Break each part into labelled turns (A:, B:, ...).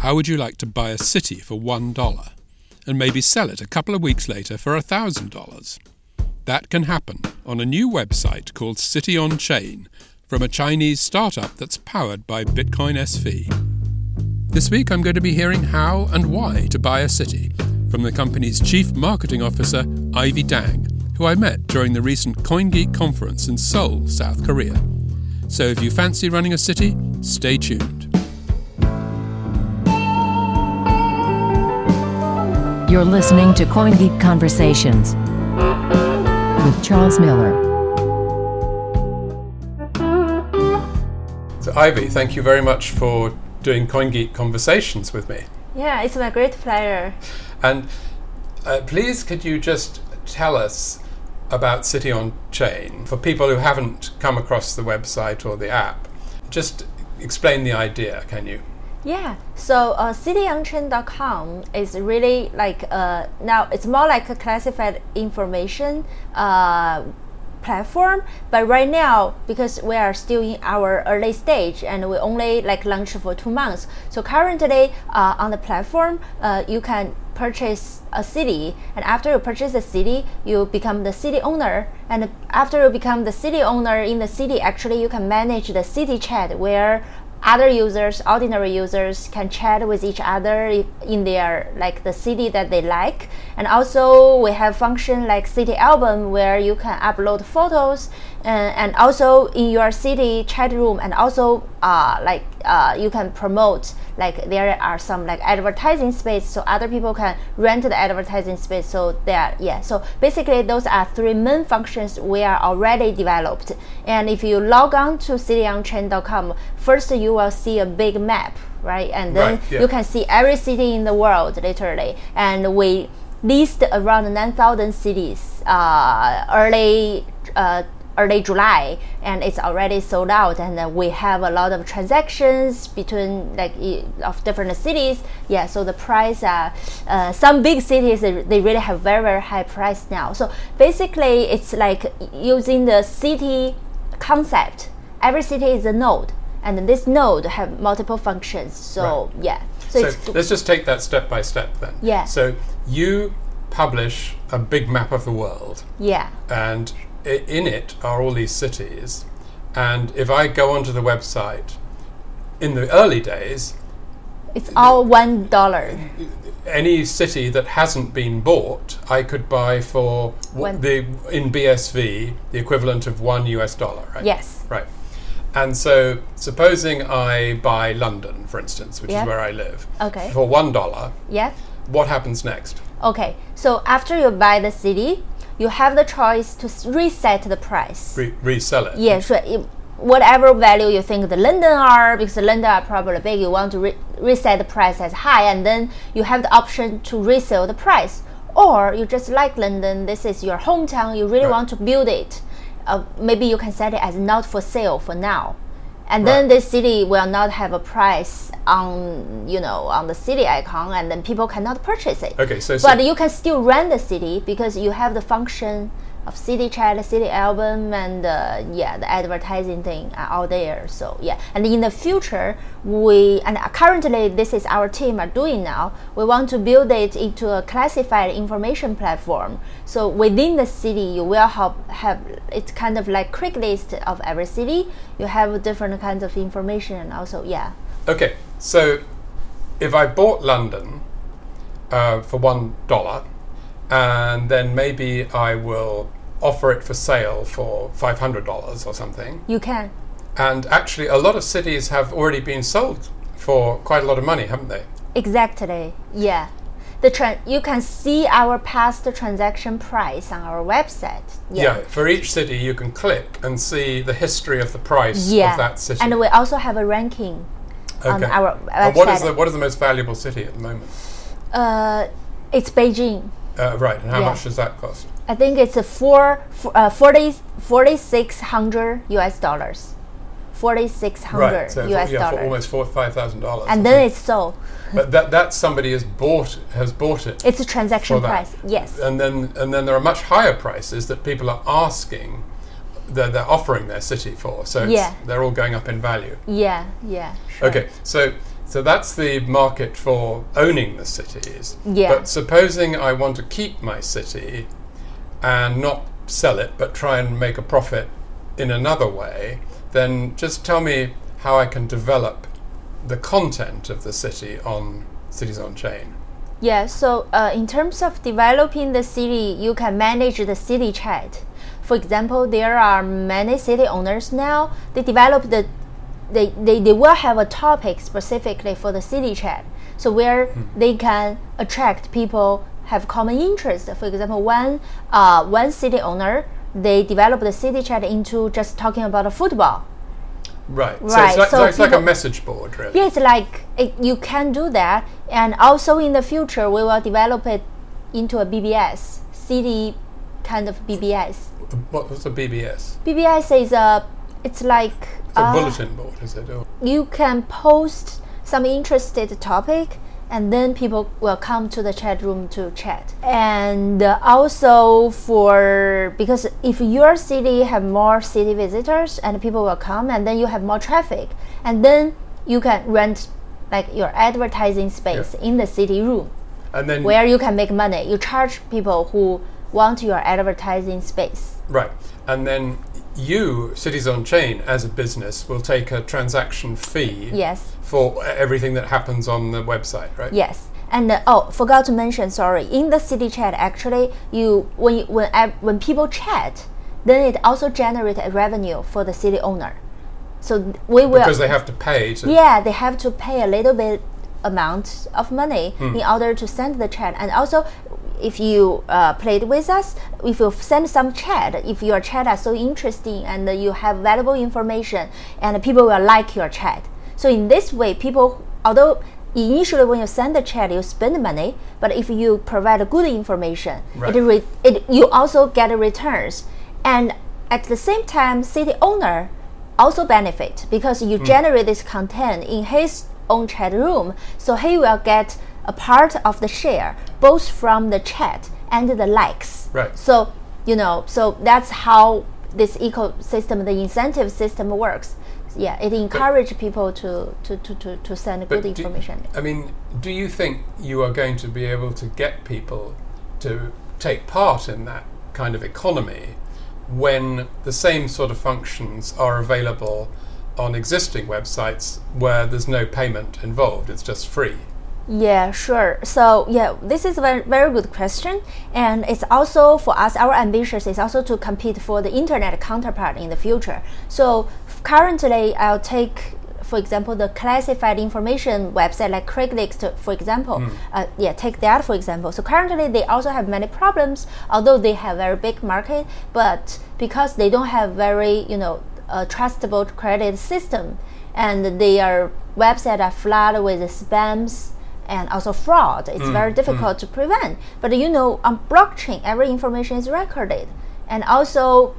A: How would you like to buy a city for $1 and maybe sell it a couple of weeks later for $1,000? That can happen on a new website called City on Chain from a Chinese startup that's powered by Bitcoin SV. This week I'm going to be hearing how and why to buy a city from the company's chief marketing officer, Ivy Dang, who I met during the recent CoinGeek conference in Seoul, South Korea. So if you fancy running a city, stay tuned.
B: You're listening to CoinGeek Conversations with Charles Miller.
A: So, Ivy, thank you very much for doing CoinGeek Conversations with me.
C: Yeah, it's my great pleasure.
A: And uh, please, could you just tell us about City on Chain for people who haven't come across the website or the app? Just explain the idea, can you?
C: Yeah, so uh, cityonchain.com is really like uh, now it's more like a classified information uh, platform. But right now, because we are still in our early stage and we only like launched for two months, so currently uh, on the platform, uh, you can purchase a city, and after you purchase a city, you become the city owner. And after you become the city owner in the city, actually you can manage the city chat where other users, ordinary users, can chat with each other in their like the city that they like. And also we have function like city album where you can upload photos and, and also in your city chat room and also uh, like uh, you can promote like there are some like advertising space so other people can rent the advertising space. So there yeah. So basically those are three main functions we are already developed. And if you log on to cityonchain.com first you will see a big map right? And then
A: Right, yeah.
C: you can see every city in the world literally. And we list around 9000 cities uh, early uh, early July, and it's already sold out. And uh, we have a lot of transactions between like of different cities. Yeah, so the price, uh, uh, some big cities they really have very very high price now. So basically, it's like using the city concept. Every city is a node, and this node have multiple functions. So yeah, so,
A: So
C: it's
A: let's just take that step by step then.
C: Yeah.
A: So you publish a big map of the world,
C: yeah.
A: and in it are all these cities. And if I go onto the website, in the early days,
C: It's all one dollar.
A: any city that hasn't been bought, I could buy for
C: One-
A: the in BSV the equivalent of one US dollar, right?
C: Yes.
A: Right. And so, supposing I buy London, for instance, which is where I live,
C: Okay.
A: for one dollar,
C: Yeah.
A: what happens next?
C: Okay. So after you buy the city, you have the choice to reset the price.
A: Re- resell it.
C: Yeah, sure. It- whatever value you think the London are, because the London are probably big, you want to re- reset the price as high, and then you have the option to resell the price. Or you just like London, this is your hometown, you really
A: Right.
C: want to build it. Uh, maybe you can set it as not for sale for now. And then
A: Right.
C: this city will not have a price on, you know, on the city icon, and then people cannot purchase it.
A: Okay, so- so-
C: but you can still rent the city because you have the function of city chat, city album, and uh, yeah, the advertising thing are all there. So yeah, and in the future, we and currently this is our team are doing now. We want to build it into a classified information platform. So within the city, you will have have it's kind of like quick list of every city. You have different kinds of information, and also yeah,
A: Okay, so if I bought London uh, for one dollar, and then maybe I will offer it for sale for five hundred dollars or something,
C: you can.
A: and actually a lot of cities have already been sold for quite a lot of money, haven't they?
C: Exactly. Yeah. The tran you can see our past transaction price on our website. Yeah.
A: For each city, you can click and see the history of the price
C: Yeah.
A: of that city.
C: And we also have a ranking on
A: Okay.
C: our
A: And what is the what is the most valuable city at the moment?
C: uh, it's Beijing.
A: Uh, right, and how
C: Yeah.
A: much does that cost?
C: I think it's a four, uh, 40, 4,600 US dollars. 4,600
A: Right, so for,
C: US
A: yeah, for
C: dollars.
A: almost four five thousand dollars.
C: and then it's sold.
A: but that that somebody has bought has bought it.
C: It's a transaction price. Yes.
A: and then and then there are much higher prices that people are asking that they're offering their city for. So it's,
C: Yeah.
A: they're all going up in value.
C: yeah, yeah. Sure.
A: Okay, so So that's the market for owning the cities.
C: Yeah.
A: But supposing I want to keep my city and not sell it, but try and make a profit in another way, then just tell me how I can develop the content of the city on Cities on Chain.
C: Yeah, so uh, in terms of developing the city, you can manage the city chat. For example, there are many city owners now. They develop the, they, they, they will have a topic specifically for the city chat. So where they can attract people have common interest. For example, one uh, one city owner they develop the city chat into just talking about football.
A: Right. So
C: Right,
A: it's like,
C: so
A: it's like a message board, really.
C: Yeah, it's like it, you can do that, and also in the future we will develop it into a BBS city kind of BBS.
A: What was the BBS?
C: BBS is a it's like
A: It's a
C: uh,
A: bulletin board, is it? Or,
C: you can post some interested topic and then people will come to the chat room to chat. And also for because if your city have more city visitors and people will come and then you have more traffic and then you can rent like your advertising space in the city room
A: and then
C: where you can make money. You charge people who want your advertising space.
A: Right. And then you, Cities on Chain, as a business, will take a transaction fee
C: yes
A: for everything that happens on the website, right?
C: Yes, and uh, oh, forgot to mention. Sorry, in the city chat, actually, you when you, when ev- when people chat, then it also generates a revenue for the city owner. So we will.
A: Because they have to pay to.
C: yeah, they have to pay a little bit amount of money in order to send the chat, and also. If you uh, played with us, if you send some chat, if your chat are so interesting and you have valuable information, and people will like your chat. So in this way, people, although initially when you send the chat, you spend money, but if you provide good information,
A: Right.
C: it, re- it you also get returns, and at the same time, city owner also benefit because you generate this content in his own chat room, so he will get a part of the share both from the chat and the likes.
A: Right.
C: So you know, so that's how this ecosystem, the incentive system works. Yeah, it encourages people to, to, to, to, to send good information.
A: I mean, do you think you are going to be able to get people to take part in that kind of economy when the same sort of functions are available on existing websites where there's no payment involved? It's just free.
C: Yeah, sure. So yeah, this is a very very good question, and it's also for us. Our ambitions is also to compete for the internet counterpart in the future. So currently, I'll take. For example, the classified information website like Craigslist, for example, uh, yeah, take that for example. So currently, they also have many problems. Although they have very big market, but because they don't have very, you know, a trustable credit system, and their website are flooded with spams and also fraud. It's mm, very mm. difficult to prevent. But you know, on blockchain, every information is recorded, and also.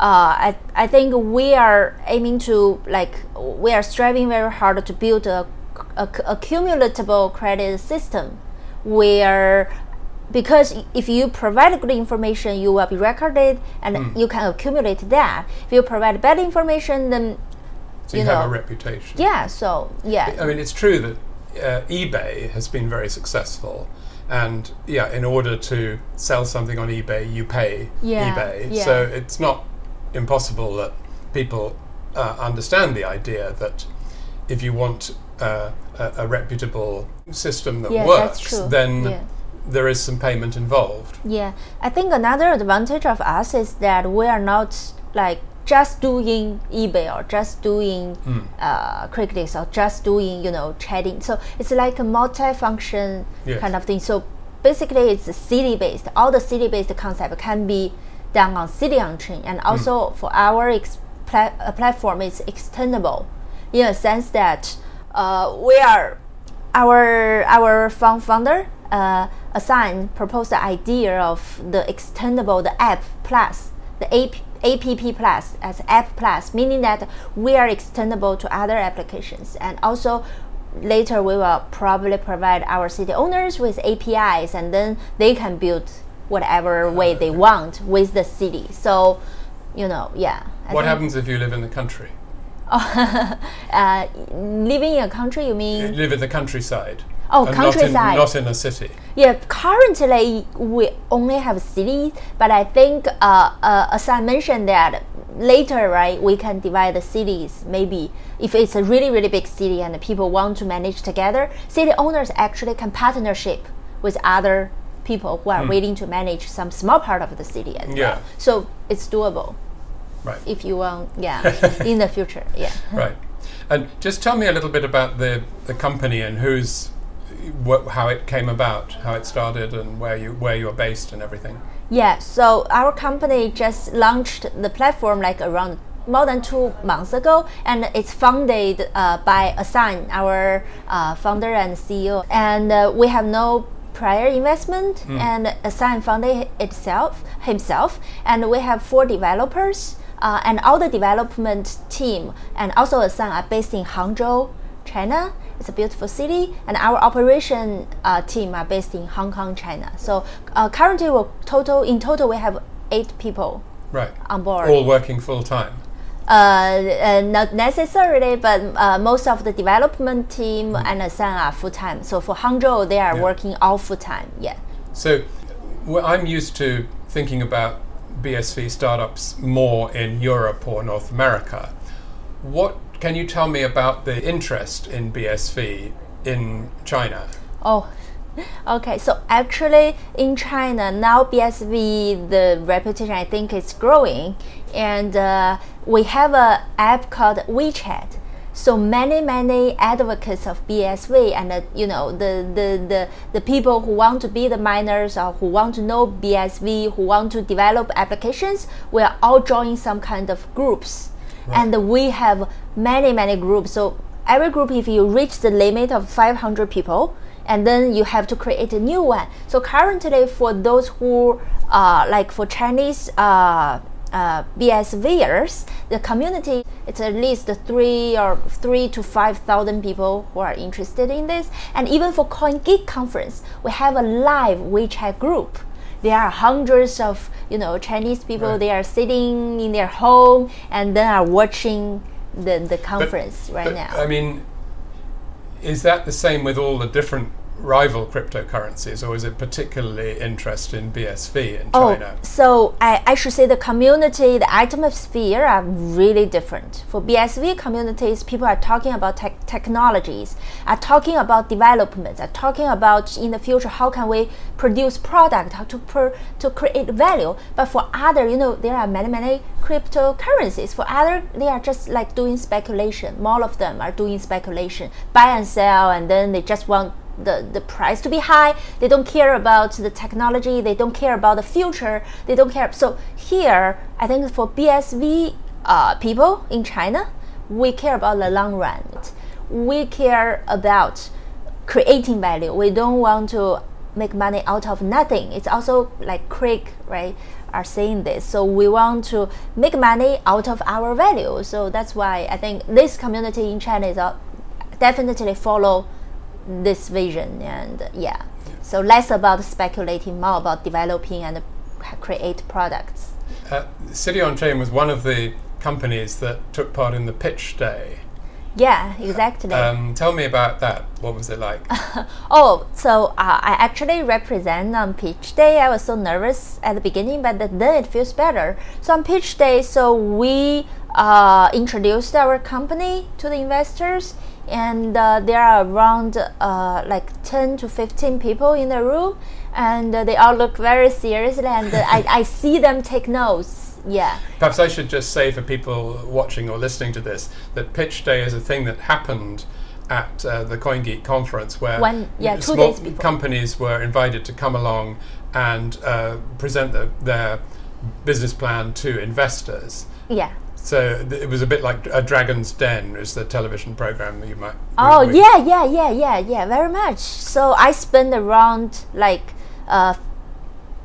C: Uh, I, I think we are aiming to like we are striving very hard to build a, a, a cumulatable credit system where because if you provide good information you will be recorded and mm. you can accumulate that if you provide bad information then
A: So you,
C: You
A: have a
C: know.
A: reputation.
C: yeah so yeah
A: I mean, it's true that uh, eBay has been very successful, and yeah, in order to sell something on eBay, you pay
C: Yeah,
A: eBay.
C: yeah.
A: So it's not impossible that people uh, understand the idea that if you want uh, a, a reputable system that
C: Yeah,
A: works, then there is some payment involved.
C: Yeah, I think another advantage of us is that we are not like just doing eBay or just doing
A: Hmm.
C: uh, Craigslist or just doing you know chatting. So it's like a multi-function
A: Yes.
C: kind of thing. So basically, it's a city-based. All the city-based concept can be done on City on Chain, and also for our ex- pla- uh, platform, it's extendable in a sense that uh, we are our our found founder uh, assigned proposed the idea of the extendable the app plus the app app plus as app plus meaning that we are extendable to other applications and also later we will probably provide our city owners with apis and then they can build whatever way they want with the city so you know yeah I
A: what happens if you live in the country?
C: uh, living in a country, you mean?
A: You live in the countryside.
C: Oh,
A: and
C: countryside.
A: Not in, not in a city.
C: Yeah, currently we only have cities, but I think uh, uh, as I mentioned that later, right, we can divide the cities. Maybe if it's a really really big city and people want to manage together, city owners actually can partnership with other people who are willing to manage some small part of the city as.
A: Yeah.
C: well. So it's doable
A: Right.
C: if you want. Yeah, in the future. Yeah.
A: Right. And just tell me a little bit about the, the company and who's, wh- how it came about, how it started, and where you where you're based and everything.
C: Yeah, so our company just launched the platform like around more than two months ago, and it's funded uh, by Asan, our uh, founder and CEO. And uh, we have no prior investment, and Asan funded itself himself, and we have four developers. Uh, and all the development team and also Asan are based in Hangzhou, China. It's a beautiful city, and our operation uh, team are based in Hong Kong, China. So uh, currently, we total in total we have eight people
A: Right.
C: on board.
A: All working full time.
C: Uh, uh, not necessarily, but uh, most of the development team and Asan are full time. So for Hangzhou, they are
A: Yeah.
C: working all full time. Yeah.
A: So well, I'm used to thinking about BSV startups more in Europe or North America. What can you tell me about the interest in BSV in China?
C: Oh, okay. So actually, in China now, BSV the reputation I think is growing, and uh, we have a app called WeChat. So many many advocates of BSV and uh, you know the, the the the people who want to be the miners or who want to know BSV, who want to develop applications, we are all joining some kind of groups, and we have many many groups. So every group, if you reach the limit of 500 people, and then you have to create a new one. So currently, for those who uh, like for Chinese uh, uh, BSVers, the community it's at least three or three to five thousand people who are interested in this. And even for CoinGeek conference, we have a live WeChat group. There are hundreds of you know Chinese people.
A: Right.
C: They are sitting in their home and then are watching the, the
A: But-
C: conference right
A: but,
C: now.
A: I mean, is that the same with all the different rival cryptocurrencies, or is it particularly interest in BSV in China?
C: Oh, so I, I should say the community, the atmosphere are really different. For BSV communities, people are talking about tech technologies, are talking about development, are talking about in the future how can we produce product, how to per, to create value. But for other, you know, there are many many cryptocurrencies. For other, they are just like doing speculation. More of them are doing speculation, buy and sell, and then they just want the, the price to be high. They don't care about the technology. They don't care about the future. They don't care. So here, I think for BSV uh, people in China, we care about the long run. We care about creating value. We don't want to make money out of nothing. It's also like Craig, right, are saying this. So we want to make money out of our value. So that's why I think this community in China is uh, definitely follow this vision and yeah. So less about speculating, more about developing and create products.
A: Uh, City on Chain was one of the companies that took part in the pitch day.
C: Yeah, exactly.
A: Um, tell me about that. What was it like?
C: Oh, so uh, I actually represent on pitch day. I was so nervous at the beginning, but then it feels better. So on pitch day, so we uh, introduced our company to the investors, and uh, there are around uh, like ten to fifteen people in the room, and uh, they all look very seriously, and I, I see them take notes. Yeah.
A: Perhaps I should just say for people watching or listening to this that Pitch Day is a thing that happened at uh, the CoinGeek conference where
C: One- yeah, two
A: small
C: days before.
A: companies were invited to come along and uh, present the, their business plan to investors.
C: Yeah.
A: So it was a bit like a Dragon's Den, is the television program that you might.
C: Oh
A: we-
C: yeah, yeah, yeah, yeah, yeah, very much. So I spend around like uh,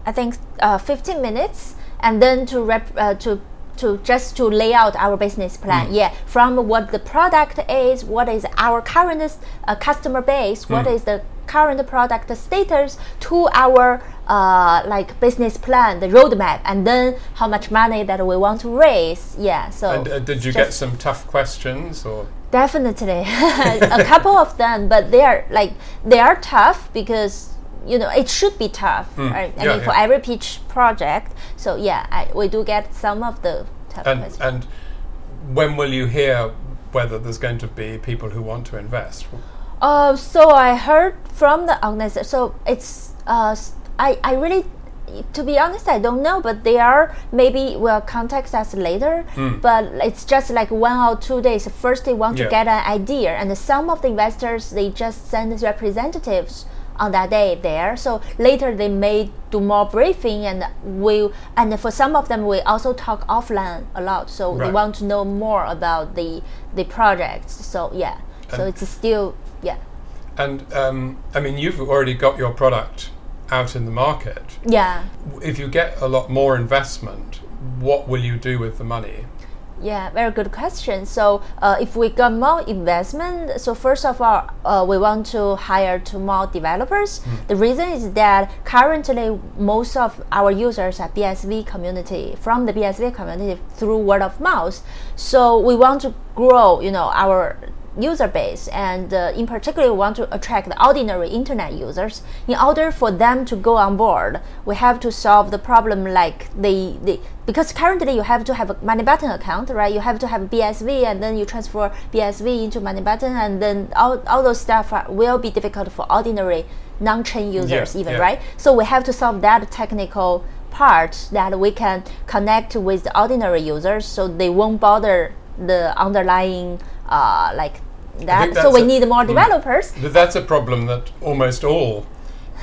C: I think uh, 15 minutes, and then to rep uh, to to just to lay out our business plan.
A: Mm.
C: Yeah, from what the product is, what is our current uh, customer base, what
A: Mm.
C: is the current product status to our uh, like business plan, the roadmap, and then how much money that we want to raise. Yeah. So
A: And uh, did you get some tough questions or?
C: Definitely, a couple of them, but they are like they are tough because you know it should be tough, right? I
A: yeah,
C: mean, for
A: yeah.
C: every pitch project. So yeah, I, we do get some of the tough
A: And
C: questions.
A: and when will you hear whether there's going to be people who want to invest?
C: Uh, so I heard from the organizer. So it's uh, I I really, to be honest, I don't know, but they are maybe will contact us later.
A: Hmm.
C: But it's just like one or two days. First, they want
A: Yeah.
C: to get an idea, and some of the investors they just send representatives on that day there. So later they may do more briefing, and we and for some of them we also talk offline a lot. So they want to know more about the the projects. So yeah. So it's still.
A: And um, I mean, you've already got your product out in the market.
C: Yeah,
A: If you get a lot more investment, what will you do with the money?
C: yeah, very good question. So, uh, if we got more investment, so first of all, uh, we want to hire two more developers. The reason is that currently most of our users are BSV community from the BSV community through word of mouth. So we want to grow, you know, our user base and uh, in particular we want to attract the ordinary internet users. In order for them to go on board we have to solve the problem like the, the because currently you have to have a money button account right? You have to have bsv and then you transfer bsv into money button and then all, all those stuff are, will be difficult for ordinary non-chain users
A: Yeah,
C: even
A: yeah.
C: right? So we have to solve that technical part that we can connect with the ordinary users so they won't bother the underlying uh, like that. So we
A: a-
C: need more
A: mm.
C: developers.
A: But that's a problem that almost all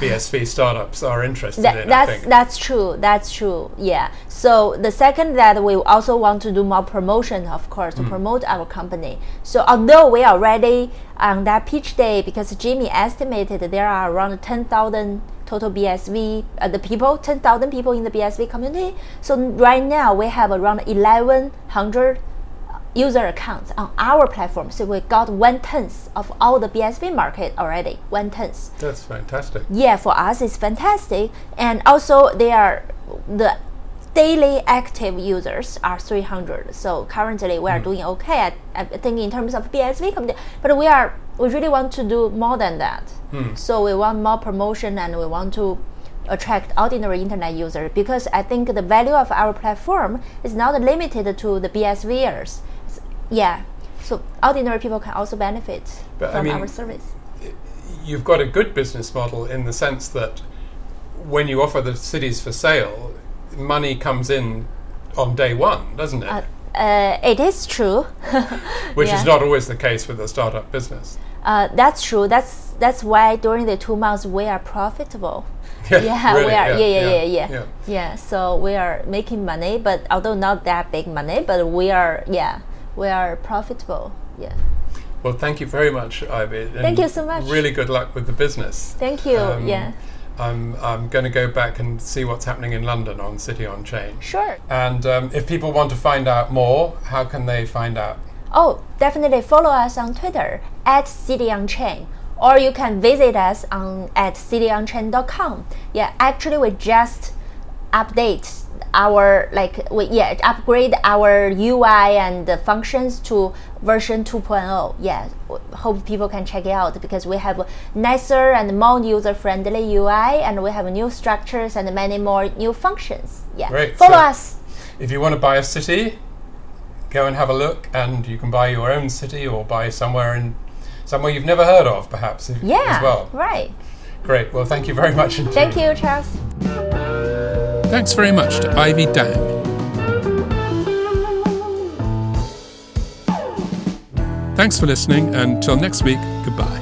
A: BSV startups are interested
C: That,
A: in. I
C: that's
A: think.
C: that's true. That's true. Yeah. So the second that we also want to do more promotion, of course,
A: Hmm.
C: to promote our company. So although we are ready on that pitch day, because Jimmy estimated there are around ten thousand total BSV uh, the people, ten thousand people in the BSV community. So right now we have around eleven hundred user accounts on our platform. So we got one tenth of all the BSV market already. One tenth.
A: That's fantastic.
C: Yeah, for us it's fantastic, and also they are the daily active users are 300. So currently we are hmm. doing okay. I, I think in terms of BSV community, but we are we really want to do more than that. Hmm. So we want more promotion and we want to attract ordinary internet users because I think the value of our platform is not limited to the BSVers. Yeah. So ordinary people can also benefit
A: But I
C: from
A: mean-
C: our service.
A: You've got a good business model in the sense that when you offer the cities for sale, money comes in on day one, doesn't it?
C: Uh, it is true.
A: Which
C: yeah.
A: is not always the case with a startup business.
C: Uh, that's true. That's that's why during the two months we are profitable. Yeah,
A: really,
C: we are. Yeah yeah yeah, yeah,
A: yeah,
C: yeah,
A: yeah.
C: So we are making money, but although not that big money, but we are. Yeah, we are profitable. Yeah.
A: Well, thank you very much, Ivy.
C: Thank you so much.
A: Really good luck with the business.
C: Thank you.
A: Um,
C: yeah.
A: I'm, I'm going to go back and see what's happening in London on City on Chain.
C: Sure.
A: And um, if people want to find out more, how can they find out?
C: Oh, definitely follow us on Twitter at City on Chain, Or you can visit us on at cityonchain.com. Yeah, actually we just update our like we yeah upgrade our UI and the functions to version 2.0. Yeah, hope people can check it out because we have nicer and more user friendly UI and we have new structures and many more new functions. Yeah,
A: Great.
C: follow
A: So-
C: us.
A: If you want to buy a city, go and have a look, and you can buy your own city or buy somewhere in somewhere you've never heard of, perhaps
C: Yeah,
A: as well.
C: right.
A: Great. Well, thank you very much indeed.
C: Thank you, Charles.
A: Thanks very much to Ivy Dang. Thanks for listening, and till next week, goodbye.